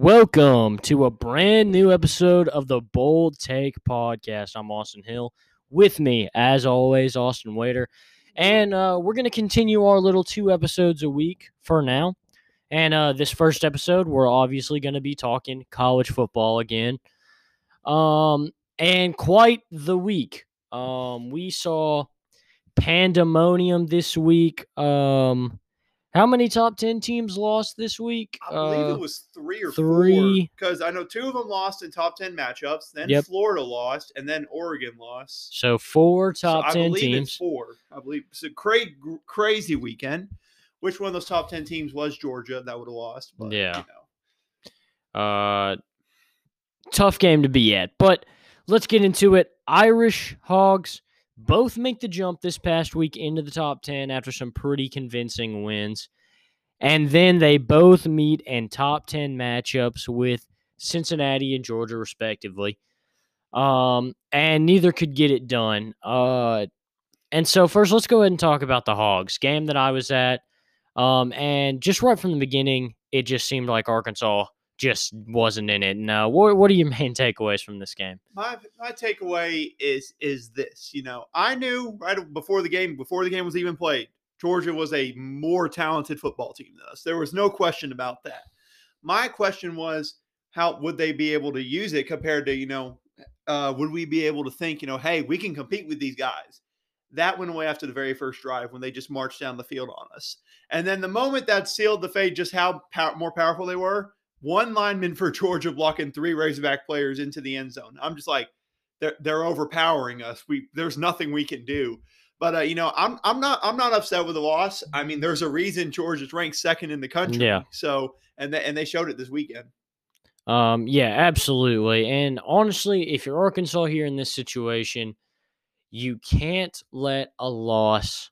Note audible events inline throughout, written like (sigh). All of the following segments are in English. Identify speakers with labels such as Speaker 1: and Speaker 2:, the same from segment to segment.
Speaker 1: Welcome to a brand new episode of the Bold Take Podcast. I'm Austin Hill. With me, as always, Austin Wader. And uh, we're going to continue our little two episodes a week for now. And uh, this first episode, we're obviously going to be talking college football again. Um, and quite the week. Um, we saw pandemonium this week. Um, how many top 10 teams lost this week?
Speaker 2: I believe
Speaker 1: Uh,
Speaker 2: it was three or
Speaker 1: three.
Speaker 2: because I know two of them lost in top ten matchups. Then
Speaker 1: Yep.
Speaker 2: Florida lost, and then Oregon lost.
Speaker 1: So four
Speaker 2: So
Speaker 1: top
Speaker 2: I
Speaker 1: 10
Speaker 2: believe
Speaker 1: teams.
Speaker 2: it's four. I believe it's a cra- crazy weekend. Which one of those top ten teams was Georgia that would have lost? But,
Speaker 1: Yeah.
Speaker 2: you know.
Speaker 1: Uh, tough game to be at, but let's get into it. Irish Hogs both make the jump this past week into the top 10 after some pretty convincing wins. And then they both meet in top 10 matchups with Cincinnati and Georgia, respectively. Um, and neither could get it done. Uh, and so, first, let's go ahead and talk about the Hogs game that I was at. Um, and just right from the beginning, it just seemed like Arkansas just wasn't in it. No, what what are your (laughs) main takeaways from this game?
Speaker 2: my my takeaway is is this. You know, I knew right before the game, before the game was even played, Georgia was a more talented football team than us. There was no question about that. My question was, how would they be able to use it compared to you know, uh, would we be able to think, you know, hey, we can compete with these guys? That went away after the very first drive when they just marched down the field on us. And then the moment that sealed the fate, just how pow- more powerful they were, one lineman for (laughs) Georgia blocking three Razorback players into the end zone. I'm just like, they're they're overpowering us. We there's nothing we can do. But uh, you know, I'm I'm not I'm not upset with the loss. I mean, there's a reason Georgia's ranked second in the country.
Speaker 1: Yeah.
Speaker 2: So and they, and they showed it this weekend.
Speaker 1: Um, yeah, absolutely. And honestly, if you're Arkansas here in this situation, you can't let a loss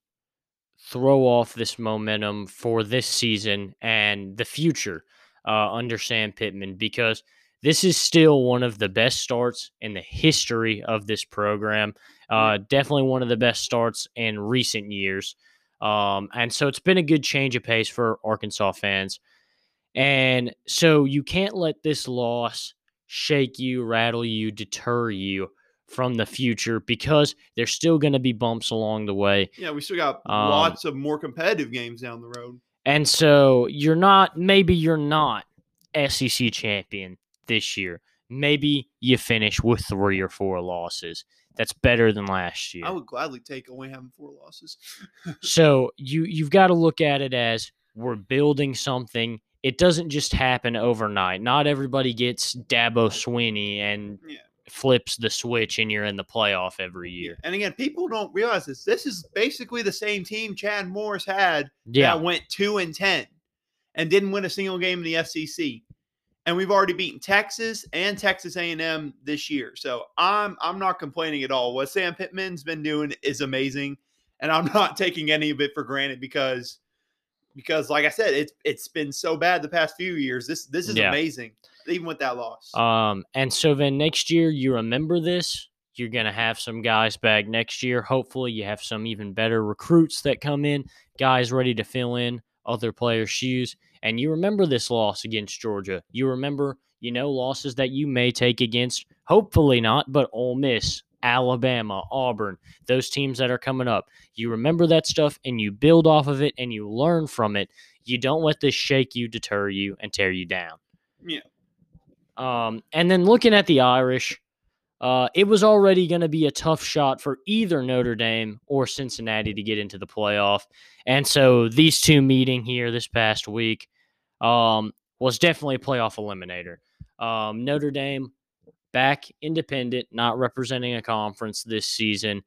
Speaker 1: throw off this momentum for this season and the future uh, under Sam Pittman because this is still one of the best starts in the history of this program. Uh, definitely one of the best starts in recent years. Um, and so it's been a good change of pace for Arkansas fans. And so you can't let this loss shake you, rattle you, deter you from the future because there's still going to be bumps along the way.
Speaker 2: Yeah, we still got
Speaker 1: Um,
Speaker 2: lots of more competitive games down the road.
Speaker 1: And so you're not, maybe you're not SEC champion this year. Maybe you finish with three or four losses. That's better than last year.
Speaker 2: I would gladly take only having four losses. (laughs)
Speaker 1: so you you've got to look at it as we're building something. It doesn't just happen overnight. Not everybody gets Dabo Swinney and
Speaker 2: Yeah.
Speaker 1: Flips the switch and you're in the playoff every year.
Speaker 2: And again, people don't realize this. This is basically the same team Chad Morris had
Speaker 1: Yeah.
Speaker 2: that went two and ten and didn't win a single game in the SEC. And we've already beaten Texas and Texas A&M this year. So I'm I'm not complaining at all. What Sam Pittman's been doing is amazing, and I'm (laughs) not taking any of it for granted because because like I said, it's it's been so bad the past few years. This this is
Speaker 1: Yeah.
Speaker 2: amazing, even with that loss.
Speaker 1: Um, and so then next year you remember this. You're gonna have some guys back next year. Hopefully, you have some even better recruits that come in, guys ready to fill in other players' shoes. And you remember this loss against Georgia. You remember, you know, losses that you may take against, hopefully not, but Ole Miss, Alabama, Auburn, those teams that are coming up. You remember that stuff and you build off of it and you learn from it. You don't let this shake you, deter you, and tear you down.
Speaker 2: Yeah.
Speaker 1: Um, and then looking at the Irish, uh, it was already going to be a tough shot for either Notre Dame or Cincinnati to get into the playoff. And so these two meeting here this past week um, was definitely a playoff eliminator. Um, Notre Dame back independent, not representing a conference this season.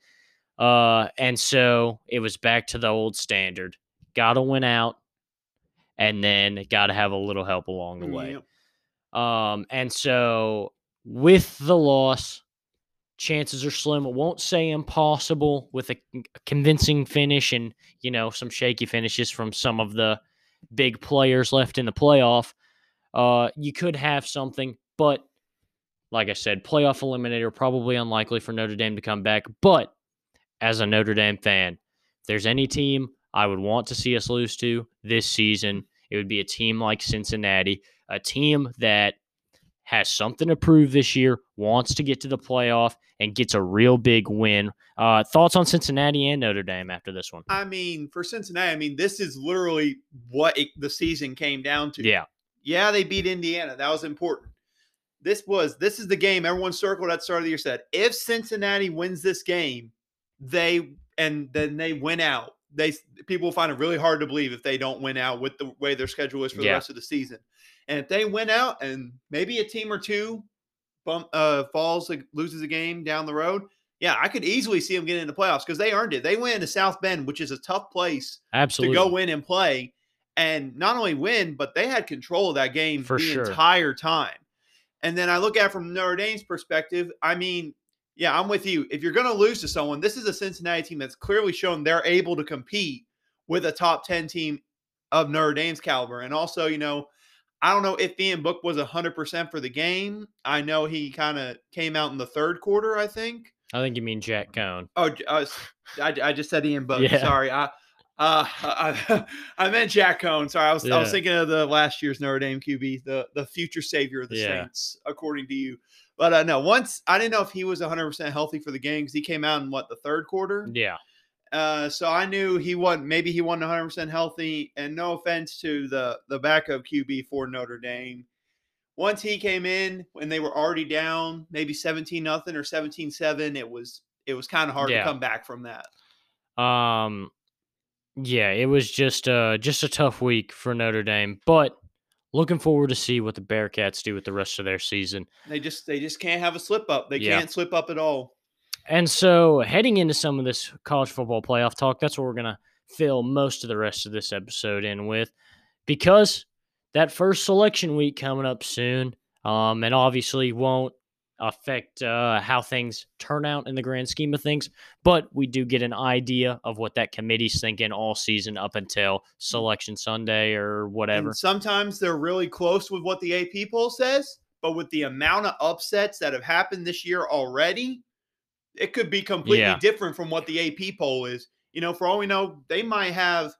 Speaker 1: Uh, and so it was back to the old standard. Got to win out, and then got to have a little help along the way.
Speaker 2: Yep.
Speaker 1: Um, and so with the loss, chances are slim. I won't say impossible with a, a convincing finish and you know some shaky finishes from some of the big players left in the playoff. Uh, you could have something, but like I said, playoff eliminator probably unlikely for Notre Dame to come back. But as a Notre Dame fan, if there's any team I would want to see us lose to this season, It would be a team like Cincinnati, a team that has something to prove this year, wants to get to the playoff, and gets a real big win. Uh, thoughts on Cincinnati and Notre Dame after this one?
Speaker 2: I mean, for Cincinnati, I mean, this is literally what it, the season came down to.
Speaker 1: Yeah.
Speaker 2: Yeah, they beat Indiana. That was important. This was this is the game everyone circled at the start of the year said if Cincinnati wins this game, they and then they win out. They people find it really hard to believe if they don't win out with the way their schedule is for the rest of the season. And if they win out and maybe a team or two bump uh falls loses a game down the road, yeah, I could easily see them getting into the playoffs because they earned it. They went into South Bend, which is a tough place
Speaker 1: Absolutely.
Speaker 2: to go win and play, and not only win, but they had control of that game
Speaker 1: For
Speaker 2: the
Speaker 1: sure.
Speaker 2: entire time. And then I look at it from Notre Dame's perspective. I mean, yeah, I'm with you. If you're going to lose to someone, this is a Cincinnati team that's clearly shown they're able to compete with a top 10 team of Notre Dame's caliber. And also, you know, I don't know if Ian Book was 100% for the game. I know he kind of came out in the third quarter, I think.
Speaker 1: I think you mean Jack Coan.
Speaker 2: Oh, j- uh, I, I just said Ian Book. (laughs)
Speaker 1: Yeah.
Speaker 2: Sorry. I, uh, I, (laughs) I meant Jack Coan. Sorry. I was, I was thinking of the last year's Notre Dame QB, the, the future savior of the
Speaker 1: Yeah.
Speaker 2: Saints, according to you. But uh, no, once I didn't know if he was 100% healthy for the game because he came out in what, the third quarter?
Speaker 1: Yeah.
Speaker 2: Uh, so I knew he wasn't, maybe he wasn't 100% healthy. And no offense to the, the backup QB for Notre Dame. Once he came in and they were already down, maybe 17 nothing or 17 7, it was, it was kind of hard
Speaker 1: Yeah.
Speaker 2: to come back from that.
Speaker 1: Um, yeah, it was just uh just a tough week for Notre Dame, but looking forward to see what the Bearcats do with the rest of their season.
Speaker 2: They just they just can't have a slip up. They
Speaker 1: Yeah.
Speaker 2: can't slip up at all.
Speaker 1: And so, heading into some of this college football playoff talk, that's what we're going to fill most of the rest of this episode in with because that first selection week coming up soon, um, and obviously won't affect uh, how things turn out in the grand scheme of things, but we do get an idea of what that committee's thinking all season up until selection Sunday or whatever.
Speaker 2: And sometimes they're really close with what the AP poll says, but with the amount of upsets that have happened this year already, it could be completely
Speaker 1: Yeah.
Speaker 2: different from what the AP poll is. You know, for all we know, they might have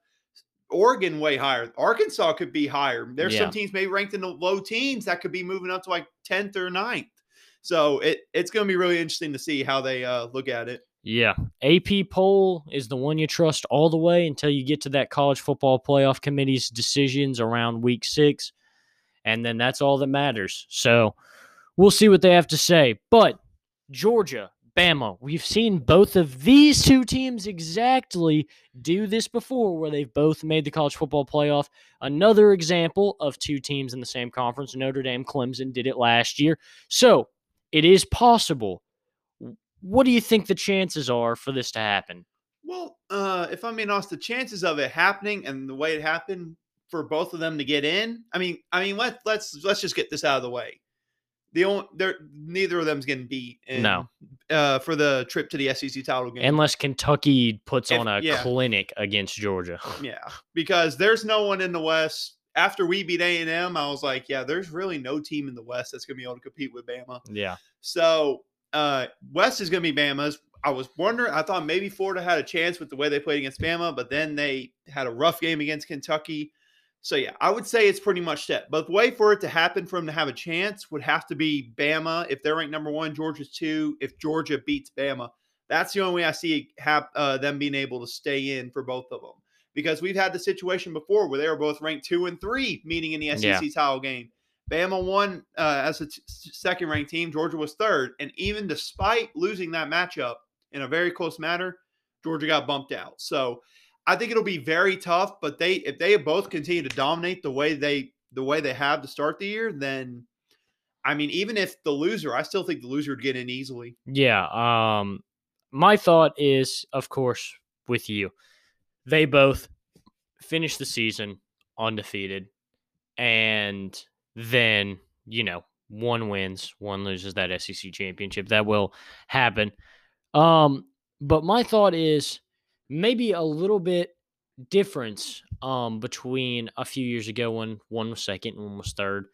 Speaker 2: Oregon way higher. Arkansas could be higher. There's
Speaker 1: Yeah.
Speaker 2: some teams maybe ranked in the low teens that could be moving up to like 10th or 9th. So it, it's going to be really interesting to see how they uh, look at it.
Speaker 1: Yeah. AP poll is the one you trust all the way until you get to that college football playoff committee's decisions around week six. And then that's all that matters. So we'll see what they have to say. But Georgia, Bama, we've seen both of these two teams exactly do this before where they've both made the college football playoff. Another example of two teams in the same conference. Notre Dame, Clemson did it last year. So it is possible. What do you think the chances are for this to happen?
Speaker 2: Well, uh, if I'm being honest, the chances of it happening and the way it happened for both of them to get in, I mean, I mean, let let's let's just get this out of the way. The only they're neither of them's getting beat. In,
Speaker 1: No.
Speaker 2: uh, for the trip to the SEC title game.
Speaker 1: Unless Kentucky puts
Speaker 2: If-
Speaker 1: on a
Speaker 2: yeah.
Speaker 1: clinic against Georgia.
Speaker 2: yeah, because there's no one in the West. After we beat A and M, I was like, yeah, there's really no team in the West that's gonna be able to compete with Bama.
Speaker 1: yeah.
Speaker 2: So uh West is going to be Bama's. I was wondering. I thought maybe Florida had a chance with the way they played against Bama, but then they had a rough game against Kentucky. So yeah, I would say it's pretty much set. But the way for it to happen for them to have a chance would have to be Bama if they're ranked number one, Georgia's two. If Georgia beats Bama, that's the only way I see hap- uh, them being able to stay in for both of them. Because we've had the situation before where they were both ranked two and three, meeting in the SEC
Speaker 1: Yeah.
Speaker 2: title game. Bama won uh, as a t- second ranked team. Georgia was third. And even despite losing that matchup in a very close manner, Georgia got bumped out. So I think it'll be very tough. But they if they both continue to dominate the way they the way they have to start the year, then I mean, even if the loser, I still think the loser would get in easily.
Speaker 1: Yeah. Um, my thought is, of course, with you, they both finish the season undefeated, and then you know one wins, one loses that SEC championship. That will happen. Um, but my thought is maybe a little bit difference um between a few years ago when one was second and one was third.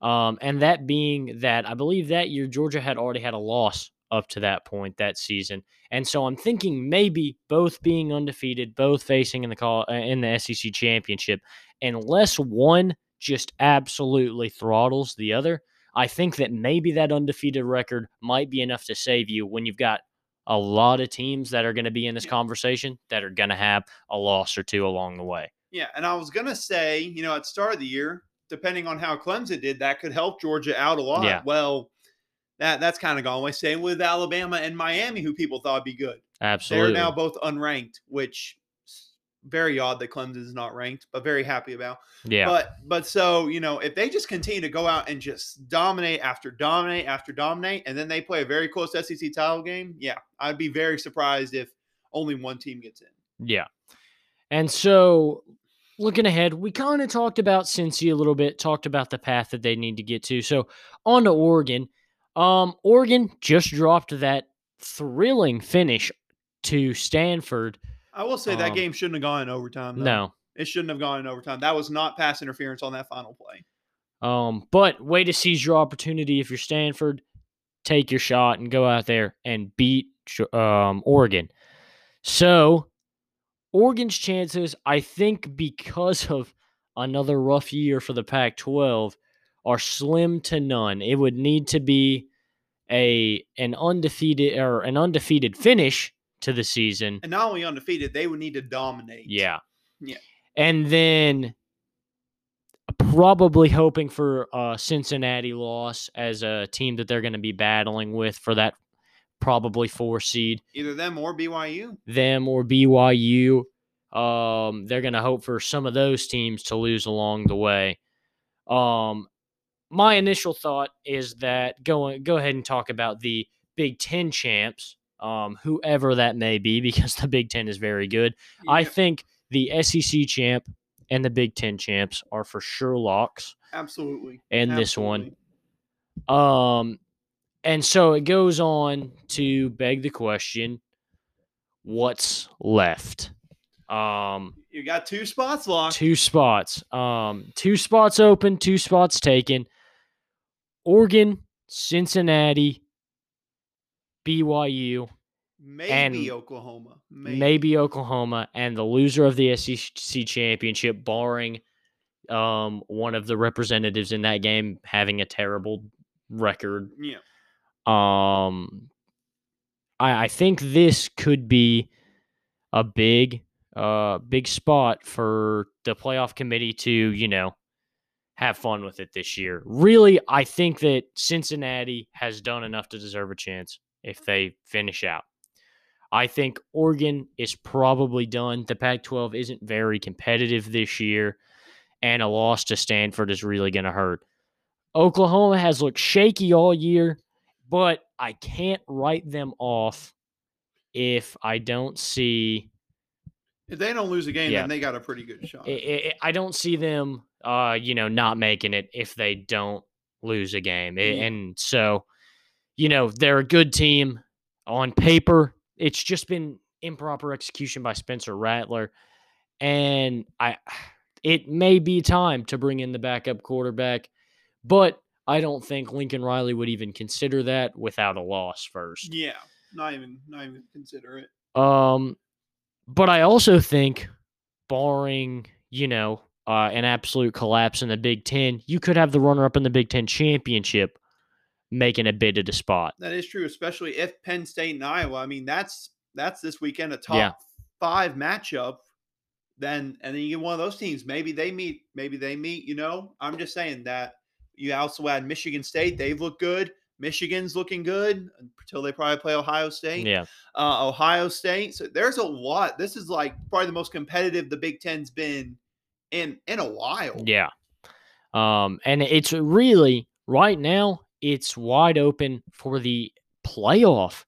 Speaker 1: Um, and that being that I believe that year Georgia had already had a loss up to that point that season, and so I'm thinking maybe both being undefeated, both facing in the call uh, in the SEC championship, unless one just absolutely throttles the other, I think that maybe that undefeated record might be enough to save you when you've got a lot of teams that are going to be in this conversation that are going to have a loss or two along the way.
Speaker 2: Yeah, and I was gonna say, you know, at start of the year, depending on how Clemson did, that could help Georgia out a lot.
Speaker 1: Yeah.
Speaker 2: Well, that that's kind of gone away. Same with Alabama and Miami, who people thought would be good.
Speaker 1: Absolutely.
Speaker 2: They're now both unranked, which very odd that Clemson is not ranked, but very happy about.
Speaker 1: yeah.
Speaker 2: But but so you know, if they just continue to go out and just dominate after dominate after dominate, and then they play a very close SEC title game, yeah, I'd be very surprised if only one team gets in.
Speaker 1: Yeah. And so looking ahead, we kind of talked about Cincy a little bit, talked about the path that they need to get to. So on to Oregon. Um, Oregon just dropped that thrilling finish to Stanford.
Speaker 2: I will say that
Speaker 1: Um,
Speaker 2: game shouldn't have gone in overtime. Though.
Speaker 1: No.
Speaker 2: It shouldn't have gone in overtime. That was not pass interference on that final play.
Speaker 1: Um, but way to seize your opportunity if you're Stanford, take your shot and go out there and beat um, Oregon. So, Oregon's chances, I think, because of another rough year for the Pac 12, are slim to none. It would need to be a an undefeated or an undefeated finish to the season
Speaker 2: And not only undefeated, they would need to dominate.
Speaker 1: yeah.
Speaker 2: Yeah.
Speaker 1: And then probably hoping for a Cincinnati loss as a team that they're going to be battling with for that probably four seed.
Speaker 2: Either them or BYU.
Speaker 1: Them or BYU. Um, they're going to hope for some of those teams to lose along the way. Um, my initial thought is that go go ahead and talk about the Big Ten champs, um, whoever that may be, (laughs) because the Big Ten is very good. I think the SEC champ and the Big Ten champs are for sure locks
Speaker 2: absolutely.
Speaker 1: in this one. Um, and so it goes on to beg the question: What's left? Um,
Speaker 2: You got two spots locked.
Speaker 1: two spots. Um, two spots open, two spots taken. Oregon, Cincinnati, BYU,
Speaker 2: Maybe
Speaker 1: and
Speaker 2: Oklahoma. Maybe.
Speaker 1: maybe Oklahoma, and the loser of the SEC championship, barring um, one of the representatives in that game having a terrible record.
Speaker 2: Yeah.
Speaker 1: Um, I, I think this could be a big, uh, big spot for the playoff committee to, you know, have fun with it this year. Really, I think that Cincinnati has done enough to deserve a chance if they finish out. I think Oregon is probably done. The Pac 12 isn't very competitive this year, and a loss to Stanford is really going to hurt. Oklahoma has looked shaky all year, but I can't write them off if I don't see
Speaker 2: If they don't lose a game,
Speaker 1: Yeah.
Speaker 2: then they got a pretty good shot.
Speaker 1: I, don't see them, uh, you know, not making it if they don't lose a game.
Speaker 2: Yeah.
Speaker 1: And so, you know, they're a good team on paper. It's just been improper execution by Spencer Rattler, and I, it may be time to bring in the backup quarterback, but I don't think Lincoln Riley would even consider that without a loss first.
Speaker 2: yeah. Not even not even consider it.
Speaker 1: Um, but I also think, barring you know uh, an absolute collapse in the Big Ten, you could have the runner-up in the Big Ten championship making a bid at a spot.
Speaker 2: That is true, especially if Penn State and Iowa. I mean, that's that's this weekend a top
Speaker 1: Yeah.
Speaker 2: five matchup. Then and then you get one of those teams. Maybe they meet. Maybe they meet. You know, I'm just saying that. You also add Michigan State. They've looked good. Michigan's looking good until they probably play Ohio State.
Speaker 1: Yeah,
Speaker 2: Uh, Ohio State. So there's a lot. This is like probably the most competitive the Big Ten's been in in a while.
Speaker 1: yeah. Um, and it's really right now it's wide open for the playoff.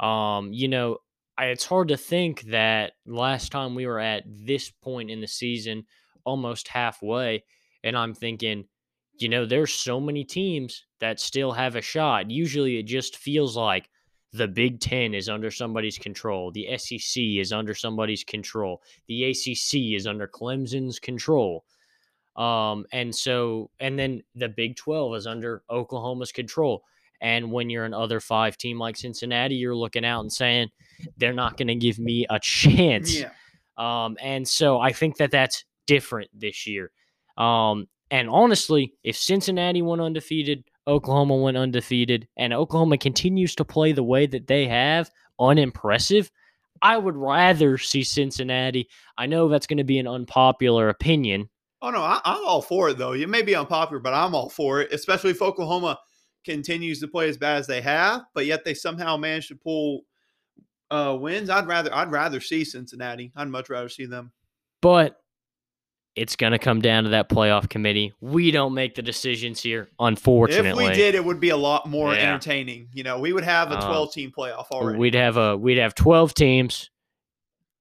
Speaker 1: Um, you know, I, it's hard to think that last time we were at this point in the season, almost halfway, and I'm thinking, you know, there's so many teams that still have a shot. Usually it just feels like the Big Ten is under somebody's control. The SEC is under somebody's control. The ACC is under Clemson's control. Um, and so, and then the Big 12 is under Oklahoma's control. And when you're an other five team like Cincinnati, you're looking out and saying, they're not going to give me a chance.
Speaker 2: Yeah.
Speaker 1: Um, and so I think that that's different this year. Um, and honestly, if Cincinnati went undefeated, Oklahoma went undefeated, and Oklahoma continues to play the way that they have, unimpressive, I would rather see Cincinnati. I know that's going to be an unpopular opinion.
Speaker 2: Oh no, I, am all for it though. It may be unpopular, but I'm all for it, especially if Oklahoma continues to play as bad as they have, but yet they somehow managed to pull uh, wins. I'd rather I'd rather see Cincinnati. I'd much rather see them.
Speaker 1: But it's going to come down to that playoff committee. We don't make the decisions here, unfortunately.
Speaker 2: If we did, it would be a lot more yeah. entertaining. You know, we would have a 12 uh, team playoff already.
Speaker 1: We'd have a we'd have 12 teams.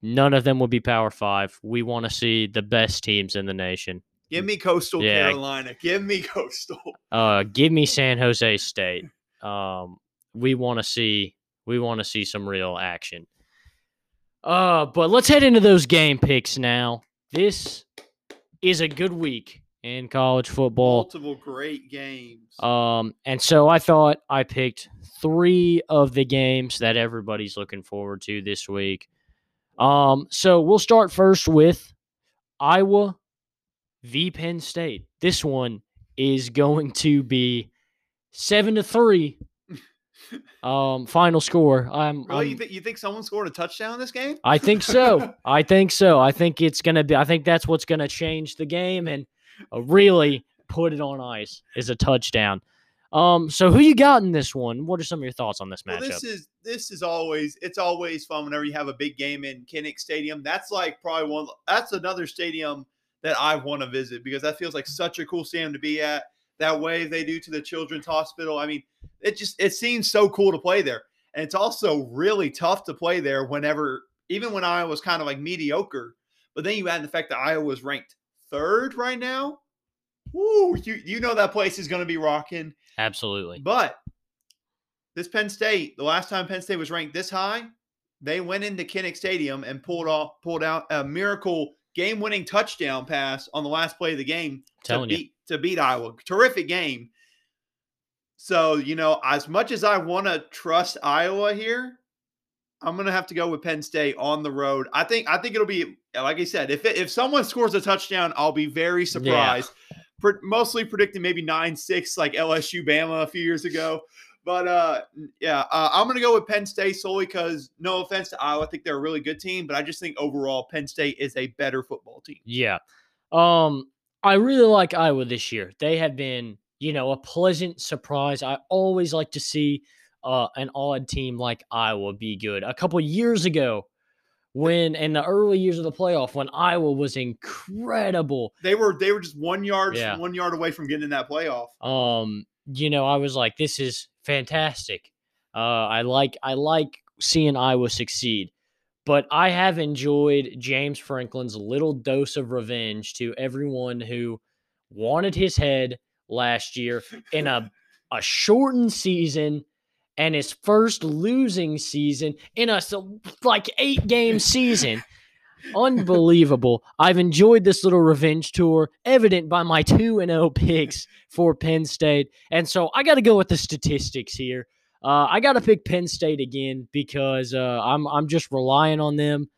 Speaker 1: None of them would be Power 5. We want to see the best teams in the nation.
Speaker 2: Give me Coastal yeah. Carolina. Give me (laughs) Coastal.
Speaker 1: Uh give me San Jose State. Um we want to see we want to see some real action. Uh but let's head into those game picks now. This is a good week in college football.
Speaker 2: Multiple great games.
Speaker 1: Um, and so I thought I picked three of the games that everybody's looking forward to this week. Um, so we'll start first with Iowa v Penn State. This one is going to be seven to three um, final score. I'm.
Speaker 2: Really,
Speaker 1: I'm,
Speaker 2: you, th- you think someone scored a touchdown in this game?
Speaker 1: I think so. (laughs) I think so. I think it's gonna be. I think that's what's gonna change the game and uh, really put it on ice is a touchdown. Um, so who you got in this one? What are some of your thoughts on this matchup?
Speaker 2: Well, this is this is always it's always fun whenever you have a big game in Kinnick Stadium. That's like probably one. That's another stadium that I want to visit because that feels like such a cool stadium to be at that way they do to the Children's Hospital. I mean, it just it seems so cool to play there. And it's also really tough to play there whenever, even when Iowa was kind of like mediocre. But then you add the fact that Iowa was ranked third right now. Woo, you you know that place is going to be rocking.
Speaker 1: Absolutely.
Speaker 2: But this Penn State, the last time Penn State was ranked this high, they went into Kinnick Stadium and pulled off pulled out a miracle game-winning touchdown pass on the last play of the game
Speaker 1: Telling
Speaker 2: to beat to beat Iowa. Terrific game. So, you know, as much as I want to trust Iowa here, I'm going to have to go with Penn State on the road. I think I think it'll be like I said, if it, if someone scores a touchdown, I'll be very surprised. Yeah. Pre- mostly predicting maybe 9-6 like LSU Bama a few years ago. But uh, yeah, uh, I'm going to go with Penn State solely because, no offense to Iowa, I think they're a really good team, but I just think overall Penn State is a better football team.
Speaker 1: Yeah, um, I really like Iowa this year. They have been, you know, a pleasant surprise. I always like to see uh, an odd team like Iowa be good. A couple years ago, when in the early years of the playoff, when Iowa was incredible,
Speaker 2: they were they were just one yard yeah. one yard away from getting in that playoff.
Speaker 1: Um, you know, I was like, this is fantastic. Uh, I like I like seeing Iowa succeed. But I have enjoyed James Franklin's little dose of revenge to everyone who wanted his head last year in a a shortened season and his first losing season in a like eight game season. Unbelievable. I've enjoyed this little revenge tour, evident by my 2 and 0 picks for Penn State. And so I got to go with the statistics here. Uh, I got to pick Penn State again because uh, I'm I'm just relying on them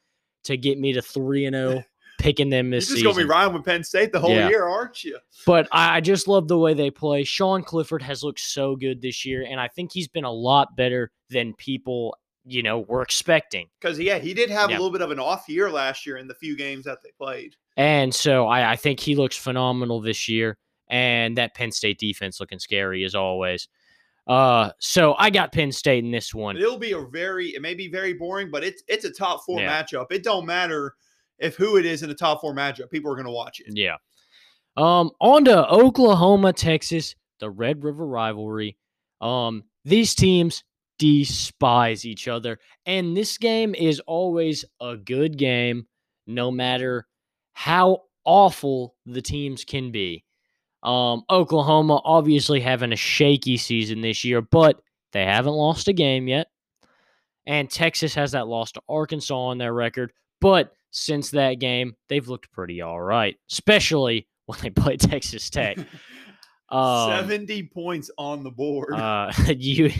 Speaker 1: to get me to 3 and 0 (laughs) picking them this
Speaker 2: You're
Speaker 1: just
Speaker 2: going to be riding with Penn State the whole yeah. year, aren't you?
Speaker 1: But I, I just love the way they play. Sean Clifford has looked so good this year, and I think he's been a lot better than people you know, we're expecting.
Speaker 2: Because yeah, he did have yeah. a little bit of an off year last year in the few games that they played.
Speaker 1: And so I, I think he looks phenomenal this year. And that Penn State defense looking scary as always. Uh, so I got Penn State in this one.
Speaker 2: It'll be a very, it may be very boring, but it's it's a top four yeah. matchup. It don't matter if who it is in a top four matchup. People are going to watch it.
Speaker 1: Yeah. Um, on to Oklahoma, Texas, the Red River rivalry. Um, these teams despise each other. And this game is always a good game, no matter how awful the teams can be. Um, Oklahoma obviously having a shaky season this year, but they haven't lost a game yet. And Texas has that loss to Arkansas on their record. But since that game, they've looked pretty all right, especially (laughs) when they play Texas Tech. (laughs)
Speaker 2: Um, 70 points on the board.
Speaker 1: Uh, (laughs) you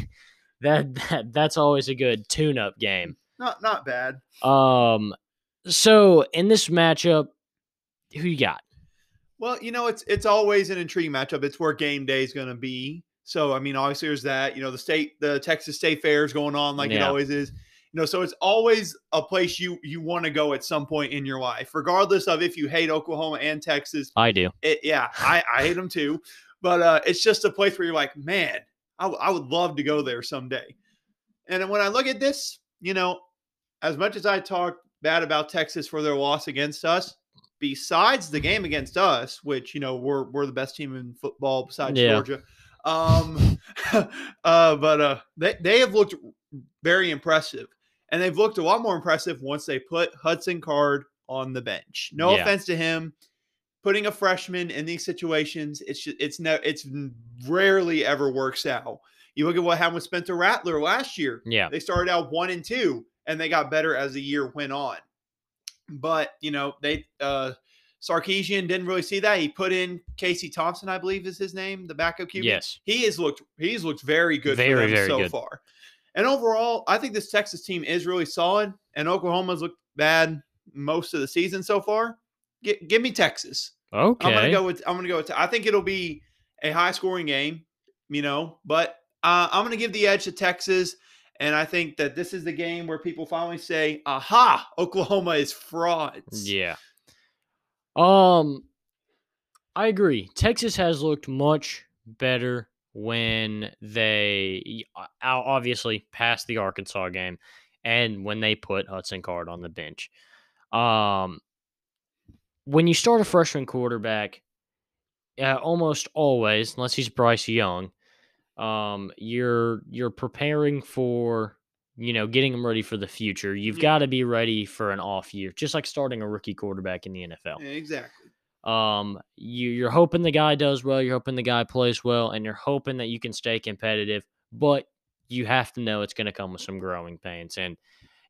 Speaker 1: that, that that's always a good tune-up game.
Speaker 2: Not not bad.
Speaker 1: Um, so in this matchup, who you got?
Speaker 2: Well, you know, it's it's always an intriguing matchup. It's where game day is going to be. So, I mean, obviously, there's that. You know, the state, the Texas State Fair is going on like it always is. You know, so it's always a place you you want to go at some point in your life, regardless of if you hate Oklahoma and Texas.
Speaker 1: I do.
Speaker 2: It, yeah, I, I hate them too, but uh, it's just a place where you're like, man, I, w- I would love to go there someday. And when I look at this, you know, as much as I talk bad about Texas for their loss against us, besides the game against us, which you know we're we're the best team in football besides
Speaker 1: Yeah.
Speaker 2: Georgia, um, (laughs) uh, but uh, they they have looked very impressive, and they've looked a lot more impressive once they put Hudson Card on the bench. No
Speaker 1: Yeah.
Speaker 2: offense to him, putting a freshman in these situations, it's just, it's no it's rarely ever works out. You look at what happened with Spencer Rattler last year.
Speaker 1: Yeah.
Speaker 2: They started out one and two, and they got better as the year went on. But you know, they uh Sarkisian didn't really see that. He put in Casey Thompson, I believe is his name, the backup QB.
Speaker 1: Yes.
Speaker 2: He has looked he's looked very good
Speaker 1: Very,
Speaker 2: for them
Speaker 1: very
Speaker 2: so
Speaker 1: good.
Speaker 2: far. And overall, I think this Texas team is really solid, and Oklahoma's looked bad most of the season so far. Gi- give me Texas.
Speaker 1: Okay.
Speaker 2: I'm gonna go with I'm gonna go with I think it'll be a high scoring game, you know, but uh, I'm gonna give the edge to Texas. And I think that this is the game where people finally say, aha, Oklahoma is frauds.
Speaker 1: Yeah. Um I agree. Texas has looked much better when they uh, obviously passed the Arkansas game and when they put Hudson Card on the bench. Um when you start a freshman quarterback, uh, almost always, unless he's Bryce Young, um, you're you're preparing for you know getting him ready for the future. You've
Speaker 2: Yeah.
Speaker 1: got to be ready for an off year, just like starting a rookie quarterback in the NFL.
Speaker 2: Yeah, exactly.
Speaker 1: Um, you you're hoping the guy does well, you're hoping the guy plays well, and you're hoping that you can stay competitive, but you have to know it's going to come with some growing pains, and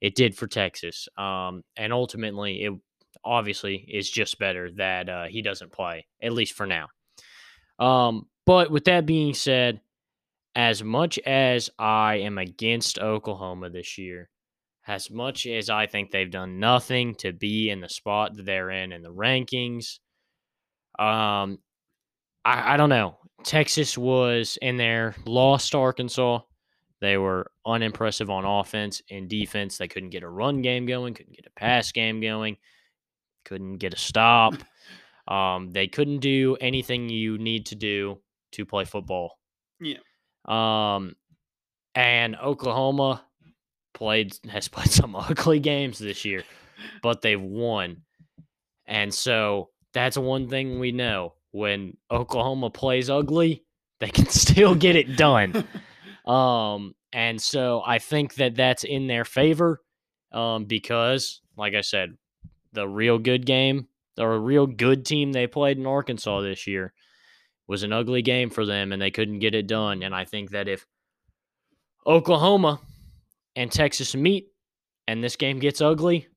Speaker 1: it did for Texas. Um, and ultimately, it obviously is just better that uh, he doesn't play at least for now. Um, but with that being said, as much as I am against Oklahoma this year, as much as I think they've done nothing to be in the spot that they're in in the rankings, um, I, I don't know. Texas was in there, lost Arkansas. They were unimpressive on offense and defense. They couldn't get a run game going, couldn't get a pass game going, couldn't get a stop. Um, they couldn't do anything you need to do to play football.
Speaker 2: Yeah.
Speaker 1: Um, and Oklahoma played (laughs) has played some (laughs) ugly games this year, but they've won. And so that's one thing we know. When Oklahoma plays ugly, they can (laughs) still get it done. Um, and so I think that that's in their favor um, because, like I said, the real good game or a real good team they played in Arkansas this year was an ugly game for them and they couldn't get it done. And I think that if Oklahoma and Texas meet and this game gets ugly,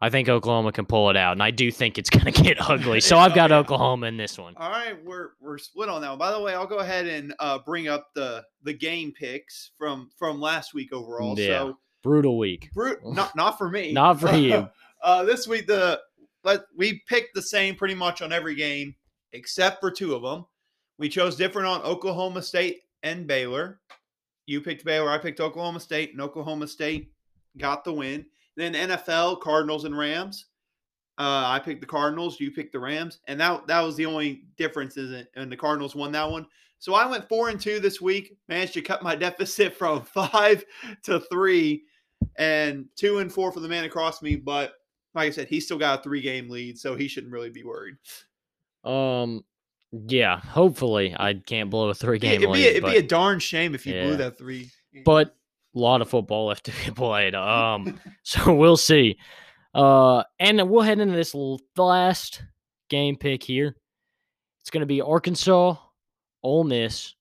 Speaker 1: I think Oklahoma can pull it out. And I do think it's going (laughs) to get ugly. So I've got (laughs)
Speaker 2: Oh, yeah.
Speaker 1: Oklahoma in this one.
Speaker 2: All right, we're we're split on that. one. By the way, I'll go ahead and uh, bring up the the game picks from from last week overall.
Speaker 1: Yeah.
Speaker 2: So
Speaker 1: Brutal week.
Speaker 2: brute, not not for me,
Speaker 1: Not for you. (laughs)
Speaker 2: uh, this week the let we picked the same pretty much on every game except for two of them. We chose different on Oklahoma State and Baylor. You picked Baylor, I picked Oklahoma State, and Oklahoma State got the win. Then NFL, Cardinals and Rams. Uh, I picked the Cardinals, you picked the Rams, and that that was the only difference, is? And the Cardinals won that one. So I went four and two this week. Managed to cut my (laughs) deficit from five to three, and two and four for the man across me. But like I said, he's still got a three game lead, so he shouldn't really be worried.
Speaker 1: Um, yeah, hopefully I can't blow a three game
Speaker 2: it'd, be,
Speaker 1: lead.
Speaker 2: it'd
Speaker 1: but,
Speaker 2: be a darn shame if you
Speaker 1: Yeah.
Speaker 2: blew that three.
Speaker 1: but a lot of football left to be (laughs) played. Um, so we'll see. Uh, and we'll head into this last game pick here. It's going to be Arkansas, Ole Miss.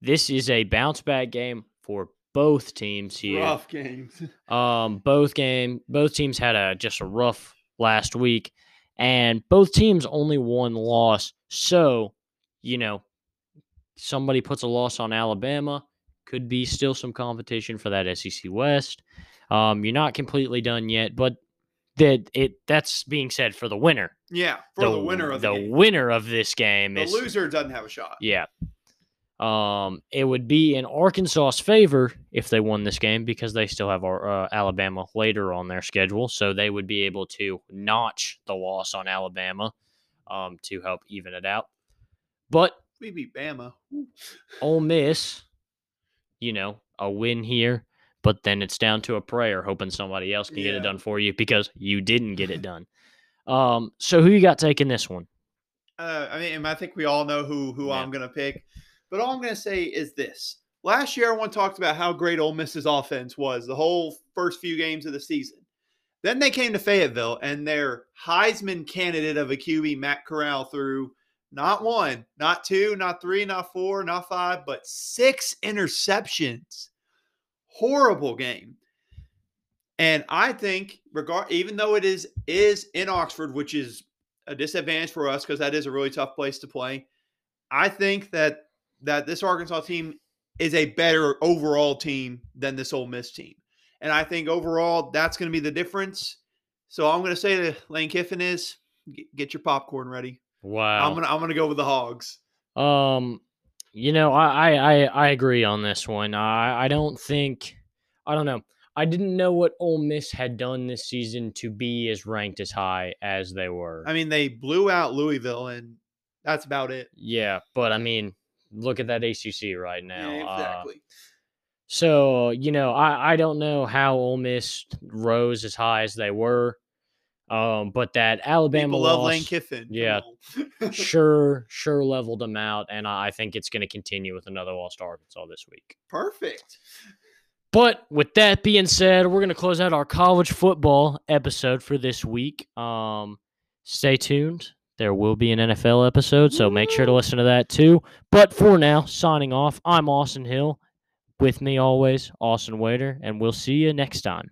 Speaker 1: This is a bounce back game for both teams here.
Speaker 2: rough games. (laughs)
Speaker 1: Um, both game, both teams had a just a rough last week, and both teams only one loss. So, you know, somebody puts a loss on Alabama, could be still some competition for that SEC West. Um, you're not completely done yet, but that it that's being said for the winner.
Speaker 2: Yeah, for the, winner of the, game.
Speaker 1: winner of this game
Speaker 2: The
Speaker 1: is
Speaker 2: loser doesn't have a shot.
Speaker 1: yeah. Um, it would be in Arkansas's favor if they won this game because they still have uh, Alabama later on their schedule, so they would be able to notch the loss on Alabama um, to help even it out. But
Speaker 2: We beat Bama.
Speaker 1: Ole Miss, you know, a win here, but then it's down to a prayer, hoping somebody else can get it done for you because you didn't get it done. Um, so who you got taking this one?
Speaker 2: Uh, I mean, I think we all know who who
Speaker 1: Yeah.
Speaker 2: I'm going to pick, but all I'm going to say is this: last year, everyone talked about how great Ole Miss's offense was the whole first few games of the season. Then they came to Fayetteville, and their Heisman candidate of a QB, Matt Corral, threw not one, not two, not three, not four, not five, but six interceptions. Horrible game. And I think, regard even though it is is in Oxford, which is a disadvantage for us because that is a really tough place to play. I think that that this Arkansas team is a better overall team than this Ole Miss team, and I think overall that's going to be the difference. So I'm going to say to Lane Kiffin is "Get- your popcorn ready.
Speaker 1: Wow.
Speaker 2: I'm gonna I'm gonna go with the Hogs.
Speaker 1: Um, you know, I, I I I agree on this one. I I don't think I don't know. I didn't know what Ole Miss had done this season to be as ranked as high as they were.
Speaker 2: I mean, they blew out Louisville, and that's about it.
Speaker 1: yeah, but I mean, look at that ACC right now.
Speaker 2: Yeah,
Speaker 1: Uh,
Speaker 2: exactly.
Speaker 1: so you know, I I don't know how Ole Miss rose as high as they were. Um, but that Alabama
Speaker 2: People love
Speaker 1: loss,
Speaker 2: Lane Kiffin.
Speaker 1: Yeah. (laughs) sure, sure leveled them out, and I I think it's going to continue with another loss to Arkansas this week.
Speaker 2: Perfect.
Speaker 1: But with that being said, we're going to close out our college football episode for this week. Um, stay tuned. There will be an NFL episode, so make sure to listen to that too. But for now, signing off, I'm Austin Hill. With me always, Austin Wader, and we'll see you next time.